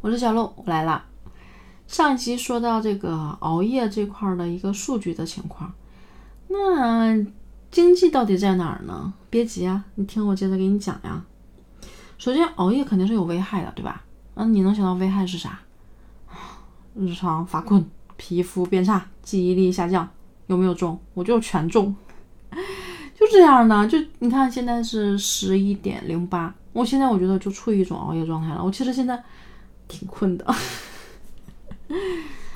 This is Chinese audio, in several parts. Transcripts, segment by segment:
我是小鹿，我来啦。上一期说到这个熬夜这块的一个数据的情况，那经济到底在哪儿呢？别急啊，你听我接着给你讲呀。首先，熬夜肯定是有危害的，对吧？那你能想到危害是啥？日常发困、皮肤变差、记忆力下降，有没有中？我就全中。就这样的，就你看，现在是十一点零八，我现在我觉得就处于一种熬夜状态了。我其实现在挺困的。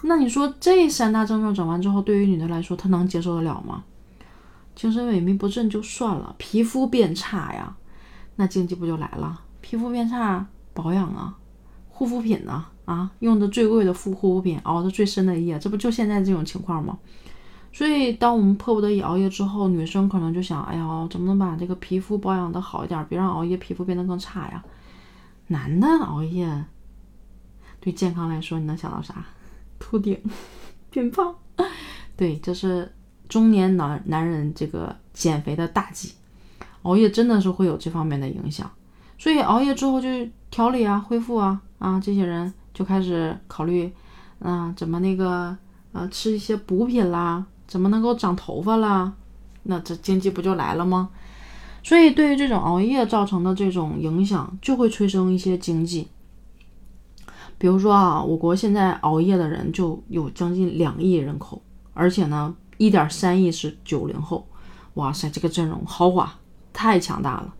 那你说这三大症状整完之后，对于女的来说，她能接受得了吗？精神萎靡不振就算了，皮肤变差呀，那经济不就来了？皮肤变差，保养啊，护肤品呢？啊，用的最贵的护护肤品，熬的最深的夜，这不就现在这种情况吗？所以，当我们迫不得已熬夜之后，女生可能就想：哎呀，怎么能把这个皮肤保养的好一点，别让熬夜皮肤变得更差呀？男的熬夜，对健康来说，你能想到啥？秃顶、变胖，对，这是中年男男人这个减肥的大忌。熬夜真的是会有这方面的影响，所以熬夜之后就调理啊、恢复啊啊，这些人就开始考虑，啊，怎么那个呃吃一些补品啦。怎么能够长头发啦？那这经济不就来了吗？所以对于这种熬夜造成的这种影响，就会催生一些经济。比如说啊，我国现在熬夜的人就有将近两亿人口，而且呢，一点三亿是九零后。哇塞，这个阵容豪华，太强大了。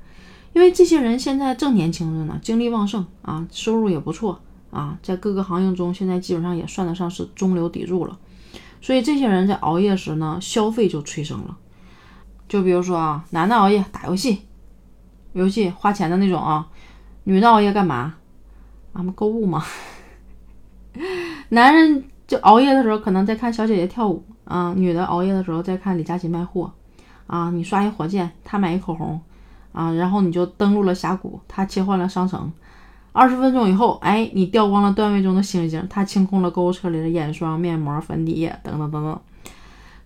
因为这些人现在正年轻着呢，精力旺盛啊，收入也不错啊，在各个行业中现在基本上也算得上是中流砥柱了。所以这些人在熬夜时呢，消费就催生了。就比如说啊，男的熬夜打游戏，游戏花钱的那种啊；女的熬夜干嘛？俺们购物嘛。男人就熬夜的时候可能在看小姐姐跳舞啊，女的熬夜的时候在看李佳琦卖货啊。你刷一火箭，他买一口红啊，然后你就登录了峡谷，他切换了商城。二十分钟以后，哎，你掉光了段位中的星星，他清空了购物车里的眼霜、面膜、粉底液等等等等。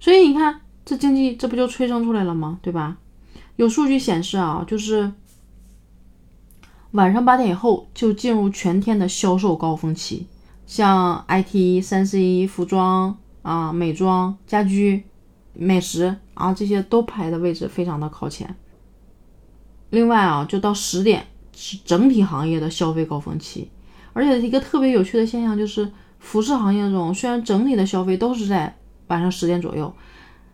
所以你看，这经济这不就催生出来了吗？对吧？有数据显示啊，就是晚上八点以后就进入全天的销售高峰期，像 IT、三 C、服装啊、美妆、家居、美食啊这些都排的位置非常的靠前。另外啊，就到十点。是整体行业的消费高峰期，而且一个特别有趣的现象就是，服饰行业中虽然整体的消费都是在晚上十点左右，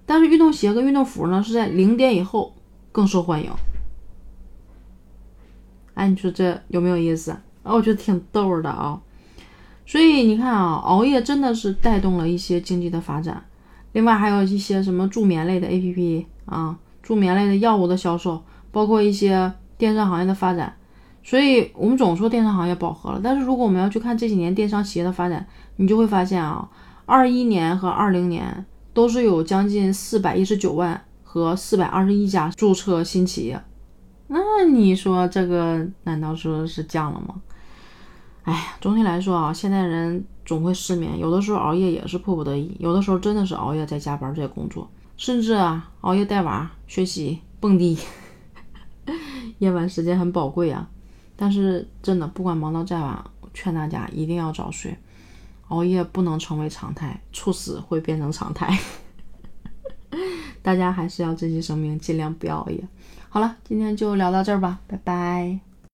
但是运动鞋跟运动服呢是在零点以后更受欢迎。哎，你说这有没有意思啊？我觉得挺逗的啊。所以你看啊，熬夜真的是带动了一些经济的发展。另外还有一些什么助眠类的 APP 啊，助眠类的药物的销售，包括一些电商行业的发展。所以我们总说电商行业饱和了，但是如果我们要去看这几年电商企业的发展，你就会发现啊，二一年和二零年都是有将近四百一十九万和四百二十一家注册新企业。那你说这个难道说是降了吗？哎呀，总体来说啊，现在人总会失眠，有的时候熬夜也是迫不得已，有的时候真的是熬夜在加班在工作，甚至啊熬夜带娃学习蹦迪，夜晚时间很宝贵啊。但是真的，不管忙到再晚，劝大家一定要早睡，熬夜不能成为常态，猝死会变成常态。大家还是要珍惜生命，尽量不要熬夜。好了，今天就聊到这儿吧，拜拜。